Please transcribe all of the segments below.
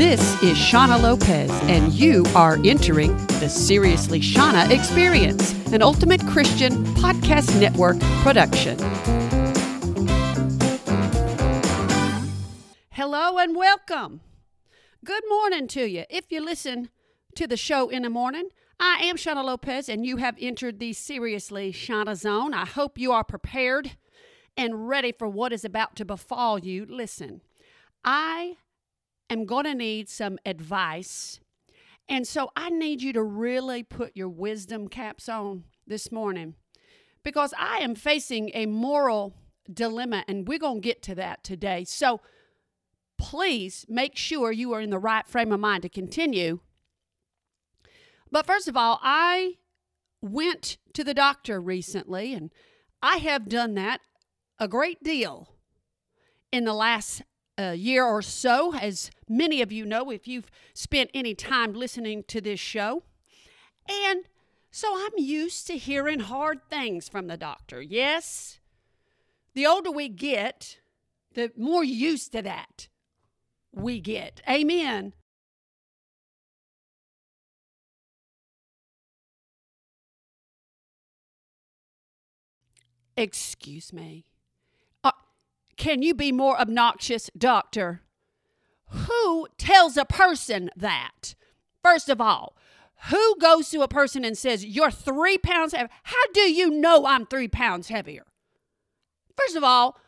This is Shauna Lopez, and you are entering the Seriously Shauna Experience, an Ultimate Christian Podcast Network production. Hello and welcome. Good morning to you. If you listen to the show in the morning, I am Shauna Lopez, and you have entered the Seriously Shauna Zone. I hope you are prepared and ready for what is about to befall you. Listen, I am going to need some advice. And so I need you to really put your wisdom caps on this morning because I am facing a moral dilemma, and we're going to get to that today. So please make sure you are in the right frame of mind to continue. But first of all, I went to the doctor recently, and I have done that a great deal in the last a year or so, as many of you know if you've spent any time listening to this show. And so I'm used to hearing hard things from the doctor. Yes, the older we get, the more used to that we get. Amen. Excuse me. Can you be more obnoxious, doctor? Who tells a person that? First of all, who goes to a person and says, You're three pounds heavy? How do you know I'm three pounds heavier? First of all,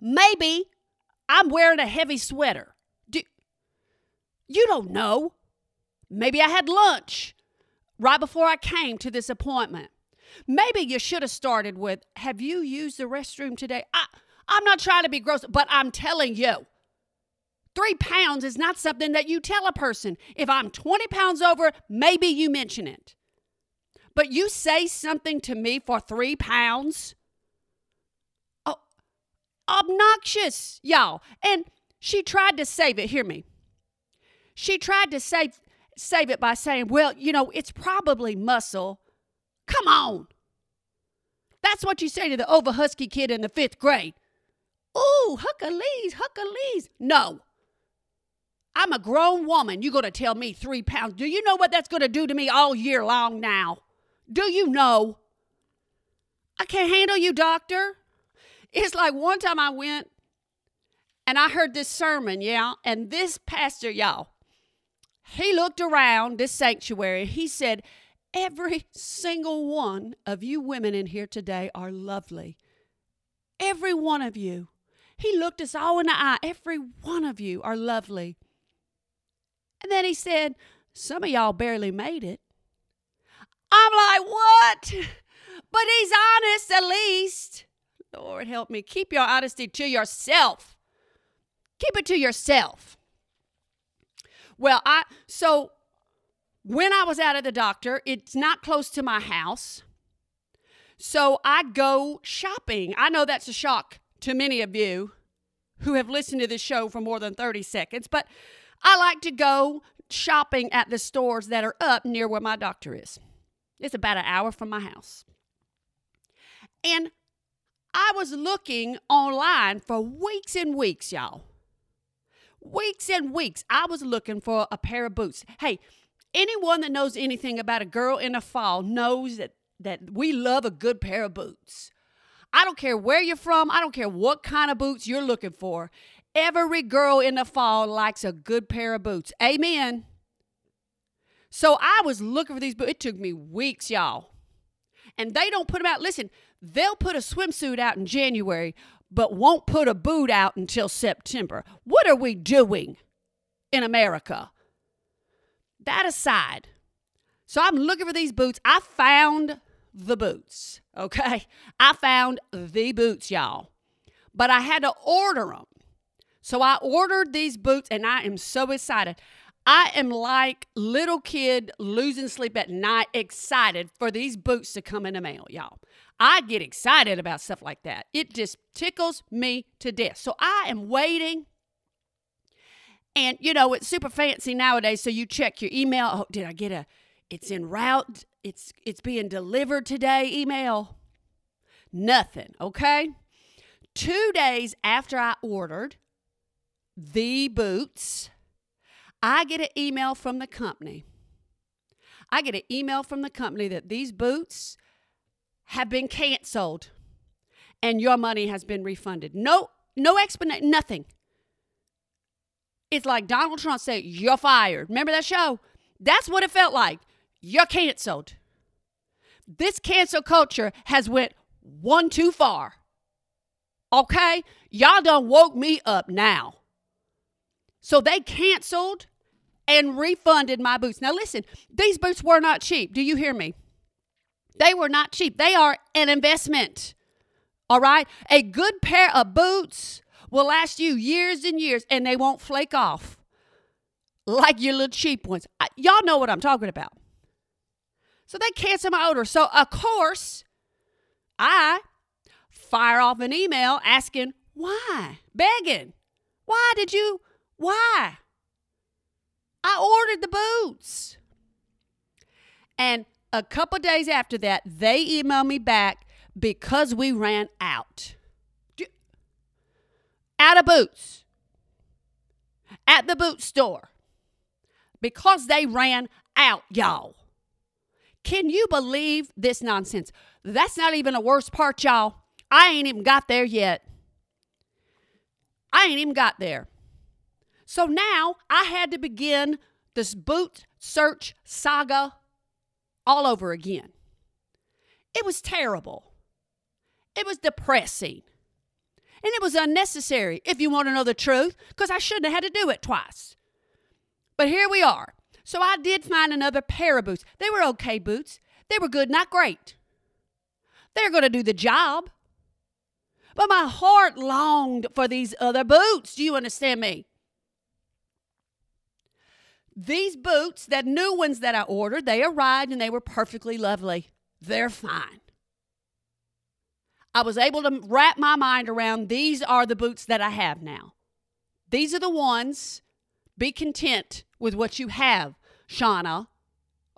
maybe I'm wearing a heavy sweater. Do, you don't know. Maybe I had lunch right before I came to this appointment. Maybe you should have started with, Have you used the restroom today? I, I'm not trying to be gross, but I'm telling you, three pounds is not something that you tell a person. If I'm 20 pounds over, maybe you mention it. But you say something to me for three pounds? Oh, obnoxious, y'all. And she tried to save it. Hear me. She tried to save save it by saying, "Well, you know, it's probably muscle." Come on. That's what you say to the over husky kid in the fifth grade. Ooh, Hercules, Hercules. No. I'm a grown woman. You're going to tell me three pounds. Do you know what that's going to do to me all year long now? Do you know? I can't handle you, doctor. It's like one time I went and I heard this sermon, yeah, and this pastor, y'all, he looked around this sanctuary. He said, Every single one of you women in here today are lovely. Every one of you. He looked us all in the eye. Every one of you are lovely. And then he said, Some of y'all barely made it. I'm like, What? But he's honest at least. Lord, help me. Keep your honesty to yourself. Keep it to yourself. Well, I, so when I was out at the doctor, it's not close to my house. So I go shopping. I know that's a shock to many of you who have listened to this show for more than 30 seconds, but I like to go shopping at the stores that are up near where my doctor is. It's about an hour from my house. And I was looking online for weeks and weeks, y'all. Weeks and weeks. I was looking for a pair of boots. Hey, anyone that knows anything about a girl in the fall knows that, that we love a good pair of boots. I don't care where you're from, I don't care what kind of boots you're looking for. Every girl in the fall likes a good pair of boots. Amen. So I was looking for these boots. It took me weeks, y'all. And they don't put them out. Listen, they'll put a swimsuit out in January, but won't put a boot out until September. What are we doing in America? That aside, so I'm looking for these boots. I found the boots. Okay. I found the boots, y'all. But I had to order them. So I ordered these boots and I am so excited. I am like little kid losing sleep at night, excited for these boots to come in the mail, y'all. I get excited about stuff like that. It just tickles me to death. So I am waiting. And you know, it's super fancy nowadays. So you check your email. Oh, did I get a it's en route. It's it's being delivered today email. Nothing, okay? 2 days after I ordered the boots, I get an email from the company. I get an email from the company that these boots have been canceled and your money has been refunded. No, no explanation, nothing. It's like Donald Trump said, You're fired. Remember that show? That's what it felt like. You're canceled. This cancel culture has went one too far. Okay? Y'all done woke me up now. So they canceled and refunded my boots. Now listen, these boots were not cheap. Do you hear me? They were not cheap. They are an investment. All right? A good pair of boots will last you years and years and they won't flake off like your little cheap ones. I, y'all know what I'm talking about. So they cancel my order. So, of course, I fire off an email asking why, begging, why did you, why? I ordered the boots. And a couple days after that, they emailed me back because we ran out. Out of boots. At the boot store. Because they ran out, y'all. Can you believe this nonsense? That's not even the worst part, y'all. I ain't even got there yet. I ain't even got there. So now I had to begin this boot search saga all over again. It was terrible. It was depressing. And it was unnecessary, if you want to know the truth, because I shouldn't have had to do it twice. But here we are. So I did find another pair of boots. They were okay boots. They were good, not great. They're going to do the job. But my heart longed for these other boots. Do you understand me? These boots, that new ones that I ordered, they arrived and they were perfectly lovely. They're fine. I was able to wrap my mind around these are the boots that I have now. These are the ones. Be content with what you have, Shauna.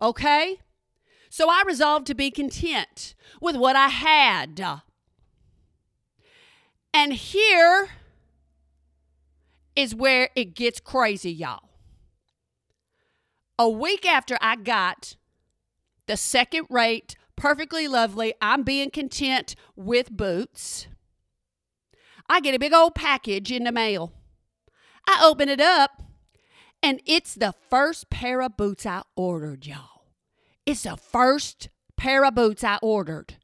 Okay? So I resolved to be content with what I had. And here is where it gets crazy, y'all a week after I got the second rate, perfectly lovely, I'm being content with boots, I get a big old package in the mail. I open it up, and it's the first pair of boots I ordered, y'all. It's the first pair of boots I ordered.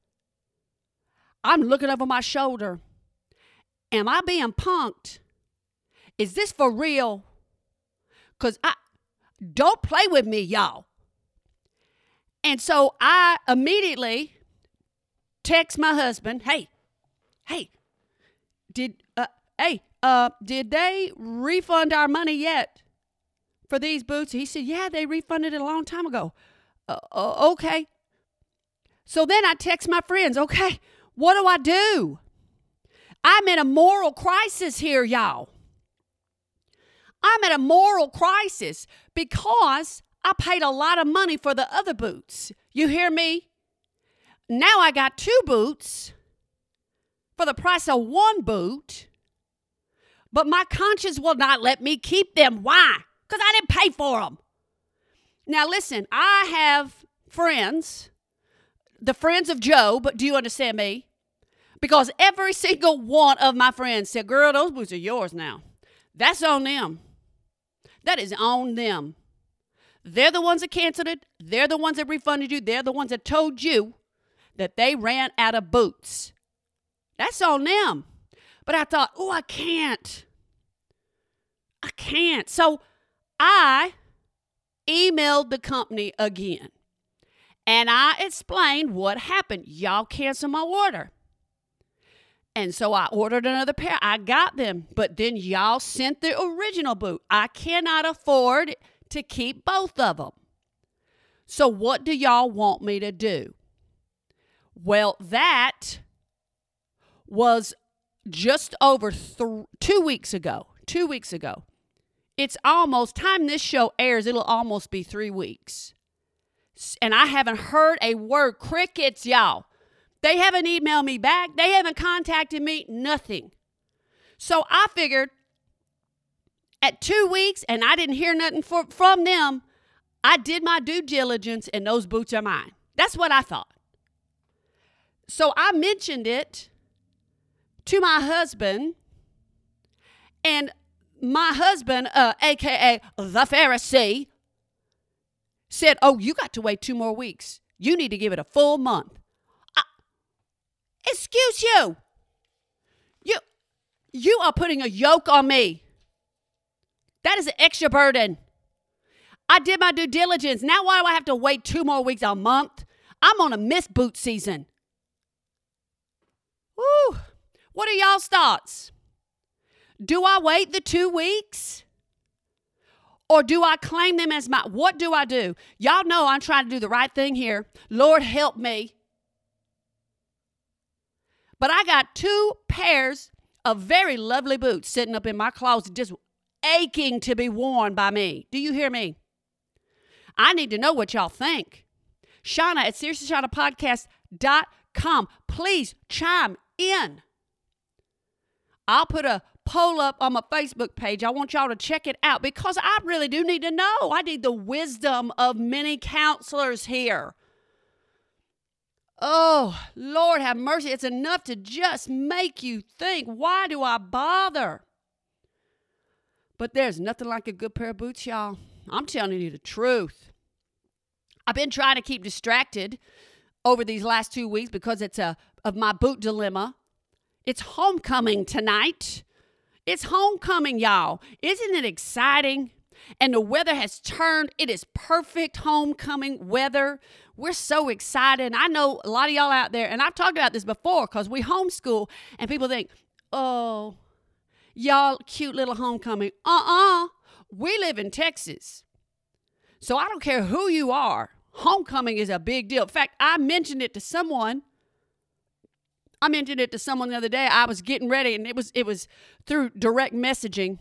I'm looking over my shoulder. Am I being punked? Is this for real? Because I, don't play with me, y'all. And so I immediately text my husband, "Hey, hey, did uh, hey, uh, did they refund our money yet for these boots?" He said, "Yeah, they refunded it a long time ago." Uh, uh, okay. So then I text my friends, "Okay, what do I do?" I'm in a moral crisis here, y'all. I'm at a moral crisis because I paid a lot of money for the other boots. You hear me? Now I got two boots for the price of one boot, but my conscience will not let me keep them. Why? Because I didn't pay for them. Now, listen, I have friends, the friends of Job, but do you understand me? Because every single one of my friends said, Girl, those boots are yours now. That's on them. That is on them. They're the ones that canceled it. They're the ones that refunded you. They're the ones that told you that they ran out of boots. That's on them. But I thought, oh, I can't. I can't. So I emailed the company again and I explained what happened. Y'all canceled my order. And so I ordered another pair. I got them, but then y'all sent the original boot. I cannot afford to keep both of them. So what do y'all want me to do? Well, that was just over th- two weeks ago. Two weeks ago. It's almost time this show airs, it'll almost be three weeks. And I haven't heard a word. Crickets, y'all. They haven't emailed me back. They haven't contacted me. Nothing. So I figured, at two weeks and I didn't hear nothing for, from them, I did my due diligence and those boots are mine. That's what I thought. So I mentioned it to my husband, and my husband, uh, aka the Pharisee, said, Oh, you got to wait two more weeks. You need to give it a full month. I, excuse you. You you are putting a yoke on me. That is an extra burden. I did my due diligence. Now why do I have to wait two more weeks, a month? I'm on a miss boot season. Woo. What are y'all's thoughts? Do I wait the two weeks? Or do I claim them as my what do I do? Y'all know I'm trying to do the right thing here. Lord help me. But I got two pairs of very lovely boots sitting up in my closet just aching to be worn by me. Do you hear me? I need to know what y'all think. Shauna at SeriouslyShaunaPodcast.com. Please chime in. I'll put a poll up on my Facebook page. I want y'all to check it out because I really do need to know. I need the wisdom of many counselors here. Oh, Lord have mercy. It's enough to just make you think, why do I bother? But there's nothing like a good pair of boots, y'all. I'm telling you the truth. I've been trying to keep distracted over these last two weeks because it's a of my boot dilemma. It's homecoming tonight. It's homecoming, y'all. Isn't it exciting? And the weather has turned. It is perfect homecoming weather. We're so excited. And I know a lot of y'all out there, and I've talked about this before because we homeschool, and people think, oh, y'all cute little homecoming. Uh uh We live in Texas. So I don't care who you are, homecoming is a big deal. In fact, I mentioned it to someone. I mentioned it to someone the other day. I was getting ready and it was it was through direct messaging.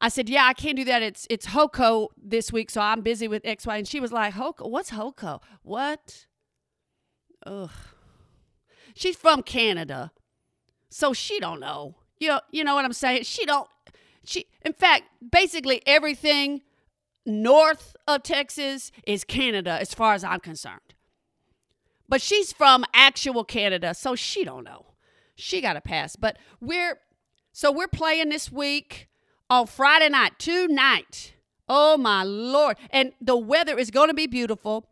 I said, "Yeah, I can't do that. It's it's HOCO this week, so I'm busy with X, Y." And she was like, "HOCO? What's HOCO? What?" Ugh. She's from Canada, so she don't know. You know, you know what I'm saying? She don't. She, in fact, basically everything north of Texas is Canada, as far as I'm concerned. But she's from actual Canada, so she don't know. She got a pass. But we're so we're playing this week on Friday night, tonight. Oh my lord. And the weather is going to be beautiful.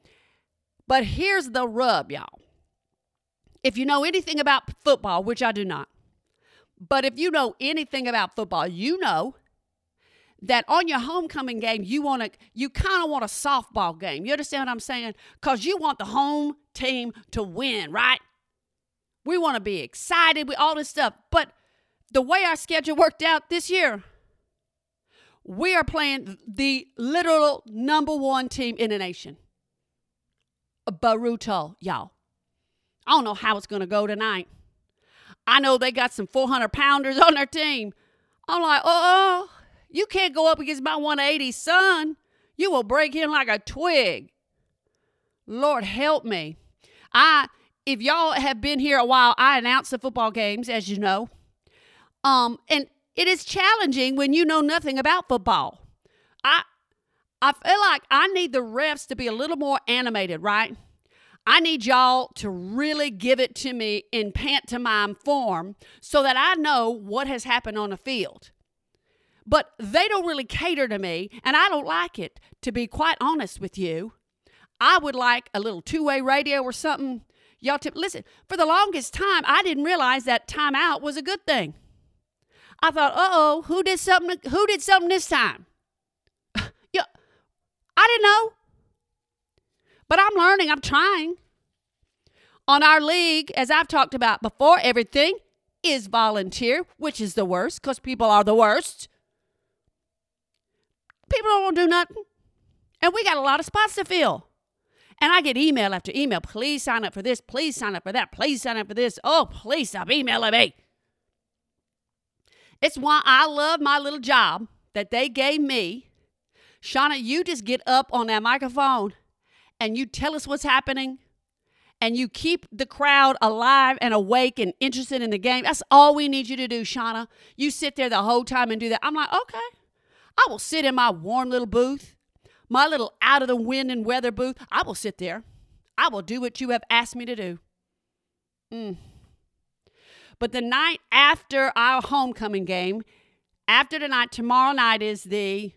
But here's the rub, y'all. If you know anything about football, which I do not, but if you know anything about football, you know that on your homecoming game you want to you kind of want a softball game. You understand what i'm saying? Because you want the home team to win right? We want to be excited with all this stuff. But the way our schedule worked out this year we are playing the literal number one team in the nation. Baruto y'all. I don't know how it's going to go tonight. I know they got some 400 pounders on their team. I'm like oh you can't go up against my 180 son. You will break him like a twig. Lord help me. I if y'all have been here a while, I announce the football games, as you know. Um, and it is challenging when you know nothing about football. I I feel like I need the refs to be a little more animated, right? I need y'all to really give it to me in pantomime form so that I know what has happened on the field but they don't really cater to me, and I don't like it, to be quite honest with you. I would like a little two way radio or something. Y'all, tip, listen, for the longest time, I didn't realize that timeout was a good thing. I thought, uh oh, who did something? Who did something this time? yeah, I didn't know. But I'm learning, I'm trying. On our league, as I've talked about before, everything is volunteer, which is the worst because people are the worst. People don't want to do nothing. And we got a lot of spots to fill. And I get email after email. Please sign up for this. Please sign up for that. Please sign up for this. Oh, please stop emailing me. It's why I love my little job that they gave me. Shauna, you just get up on that microphone and you tell us what's happening and you keep the crowd alive and awake and interested in the game. That's all we need you to do, Shauna. You sit there the whole time and do that. I'm like, okay. I will sit in my warm little booth, my little out of the wind and weather booth. I will sit there. I will do what you have asked me to do. Mm. But the night after our homecoming game, after the night, tomorrow night is the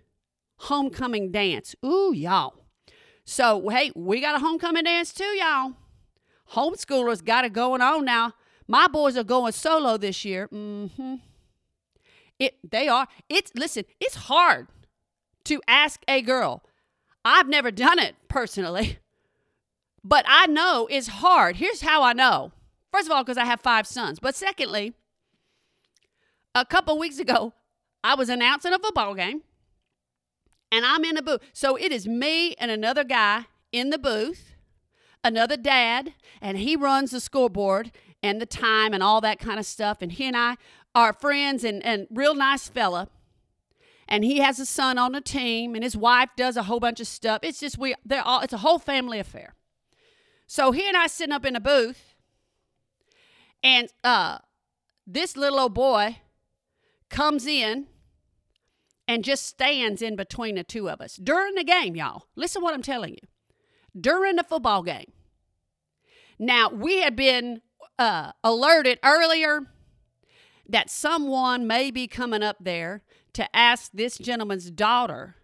homecoming dance. Ooh, y'all. So, hey, we got a homecoming dance too, y'all. Homeschoolers got it going on now. My boys are going solo this year. Mm-hmm. It they are. It's listen, it's hard to ask a girl. I've never done it personally, but I know it's hard. Here's how I know. First of all, because I have five sons. But secondly, a couple weeks ago, I was announcing a football game and I'm in the booth. So it is me and another guy in the booth, another dad, and he runs the scoreboard and the time and all that kind of stuff. And he and I are friends and, and real nice fella. And he has a son on the team, and his wife does a whole bunch of stuff. It's just we they're all it's a whole family affair. So he and I sitting up in a booth, and uh, this little old boy comes in and just stands in between the two of us during the game, y'all. Listen what I'm telling you. During the football game. Now, we had been uh, alerted earlier that someone may be coming up there to ask this gentleman's daughter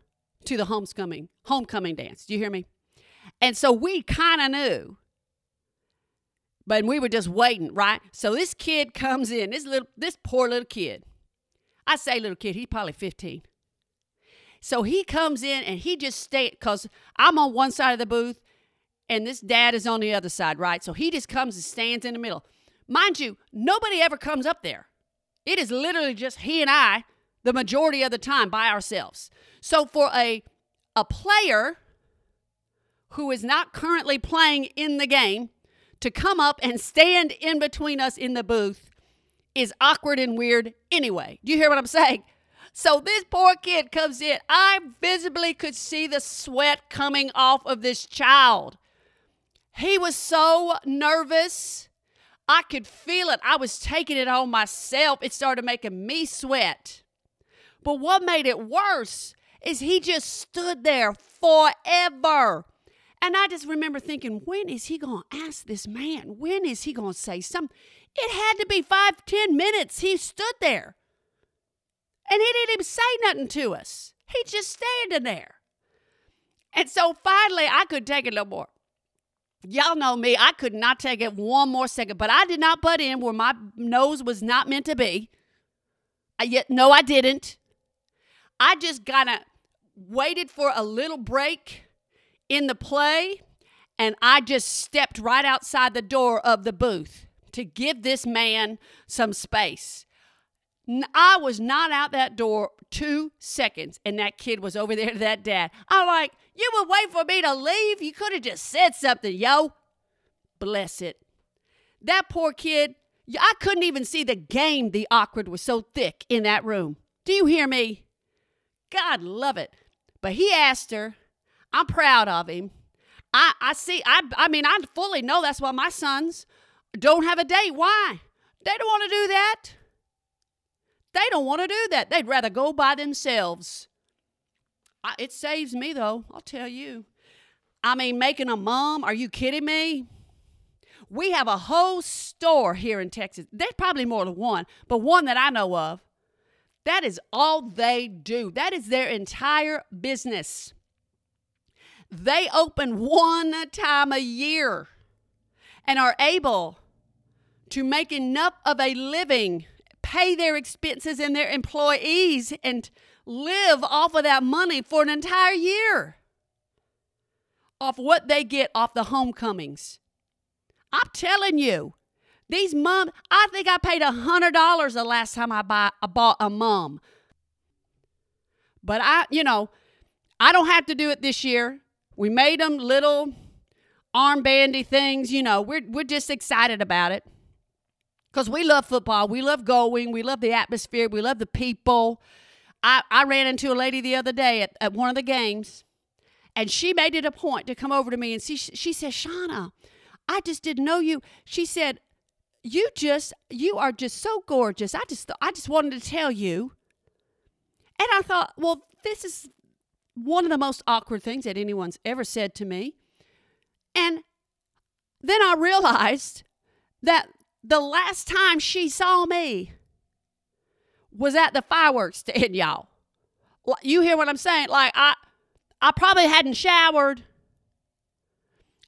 to the homecoming homecoming dance. Do you hear me? And so we kind of knew. But we were just waiting, right? So this kid comes in, this little this poor little kid. I say little kid, he's probably 15. So he comes in and he just stay because I'm on one side of the booth and this dad is on the other side, right? So he just comes and stands in the middle. Mind you, nobody ever comes up there. It is literally just he and I the majority of the time by ourselves. So for a a player who is not currently playing in the game to come up and stand in between us in the booth is awkward and weird anyway. Do you hear what I'm saying? So this poor kid comes in. I visibly could see the sweat coming off of this child. He was so nervous. I could feel it. I was taking it on myself. It started making me sweat. But what made it worse is he just stood there forever. And I just remember thinking, when is he going to ask this man? When is he going to say something? It had to be five, ten minutes. He stood there. And he didn't even say nothing to us. He just standing there. And so finally, I couldn't take it no more. Y'all know me, I could not take it one more second, but I did not butt in where my nose was not meant to be. I yet no, I didn't. I just kind of waited for a little break in the play, and I just stepped right outside the door of the booth to give this man some space. I was not out that door two seconds, and that kid was over there to that dad. I'm like, you would wait for me to leave? You could have just said something, yo. Bless it. That poor kid, I couldn't even see the game. The awkward was so thick in that room. Do you hear me? God love it. But he asked her. I'm proud of him. I, I see, I, I mean, I fully know that's why my sons don't have a date. Why? They don't want to do that. They don't want to do that. They'd rather go by themselves. I, it saves me, though, I'll tell you. I mean, making a mom, are you kidding me? We have a whole store here in Texas. There's probably more than one, but one that I know of. That is all they do. That is their entire business. They open one time a year and are able to make enough of a living pay their expenses and their employees and live off of that money for an entire year off what they get off the homecomings. I'm telling you, these mom, I think I paid a hundred dollars the last time I buy I bought a mom. But I, you know, I don't have to do it this year. We made them little armbandy things, you know. We're we're just excited about it because we love football. We love going. We love the atmosphere. We love the people. I, I ran into a lady the other day at, at one of the games, and she made it a point to come over to me and she, she said, Shauna, I just didn't know you. She said, you just, you are just so gorgeous. I just, I just wanted to tell you. And I thought, well, this is one of the most awkward things that anyone's ever said to me. And then I realized that the last time she saw me was at the fireworks stand, y'all. You hear what I'm saying? Like I I probably hadn't showered.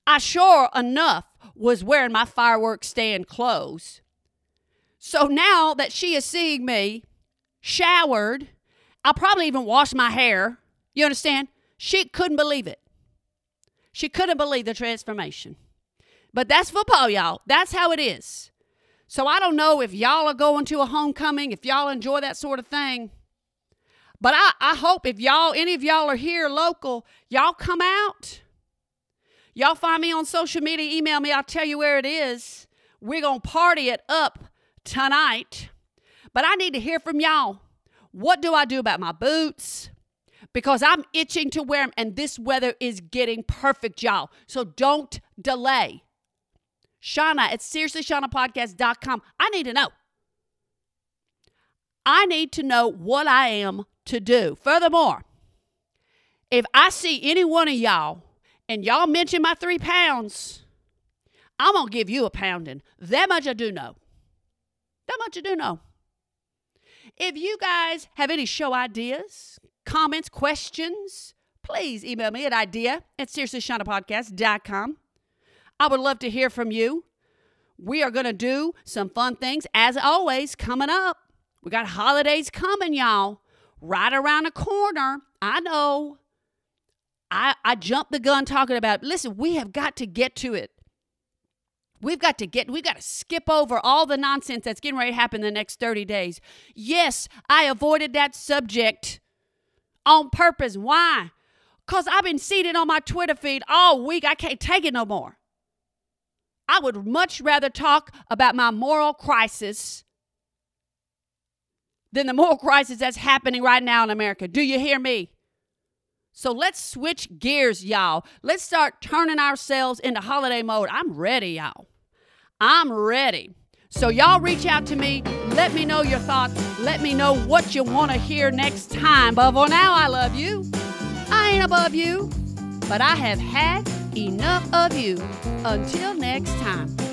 I sure enough was wearing my fireworks stand clothes. So now that she is seeing me showered, I'll probably even wash my hair. You understand? She couldn't believe it. She couldn't believe the transformation. But that's football, y'all. That's how it is. So I don't know if y'all are going to a homecoming, if y'all enjoy that sort of thing. But I, I hope if y'all, any of y'all are here local, y'all come out. Y'all find me on social media, email me, I'll tell you where it is. We're going to party it up tonight. But I need to hear from y'all. What do I do about my boots? Because I'm itching to wear them, and this weather is getting perfect, y'all. So don't delay. Shauna at seriouslyshaunapodcast.com. I need to know. I need to know what I am to do. Furthermore, if I see any one of y'all and y'all mention my three pounds, I'm going to give you a pounding. That much I do know. That much I do know. If you guys have any show ideas, comments, questions, please email me at idea at seriouslyshaunapodcast.com. I would love to hear from you. We are going to do some fun things as always coming up. We got holidays coming, y'all. Right around the corner. I know. I, I jumped the gun talking about, listen, we have got to get to it. We've got to get, we've got to skip over all the nonsense that's getting ready to happen in the next 30 days. Yes, I avoided that subject on purpose. Why? Because I've been seated on my Twitter feed all week. I can't take it no more. I would much rather talk about my moral crisis than the moral crisis that's happening right now in America. Do you hear me? So let's switch gears, y'all. Let's start turning ourselves into holiday mode. I'm ready, y'all. I'm ready. So, y'all reach out to me. Let me know your thoughts. Let me know what you want to hear next time. But for now, I love you. I ain't above you, but I have had enough of you. Until next time.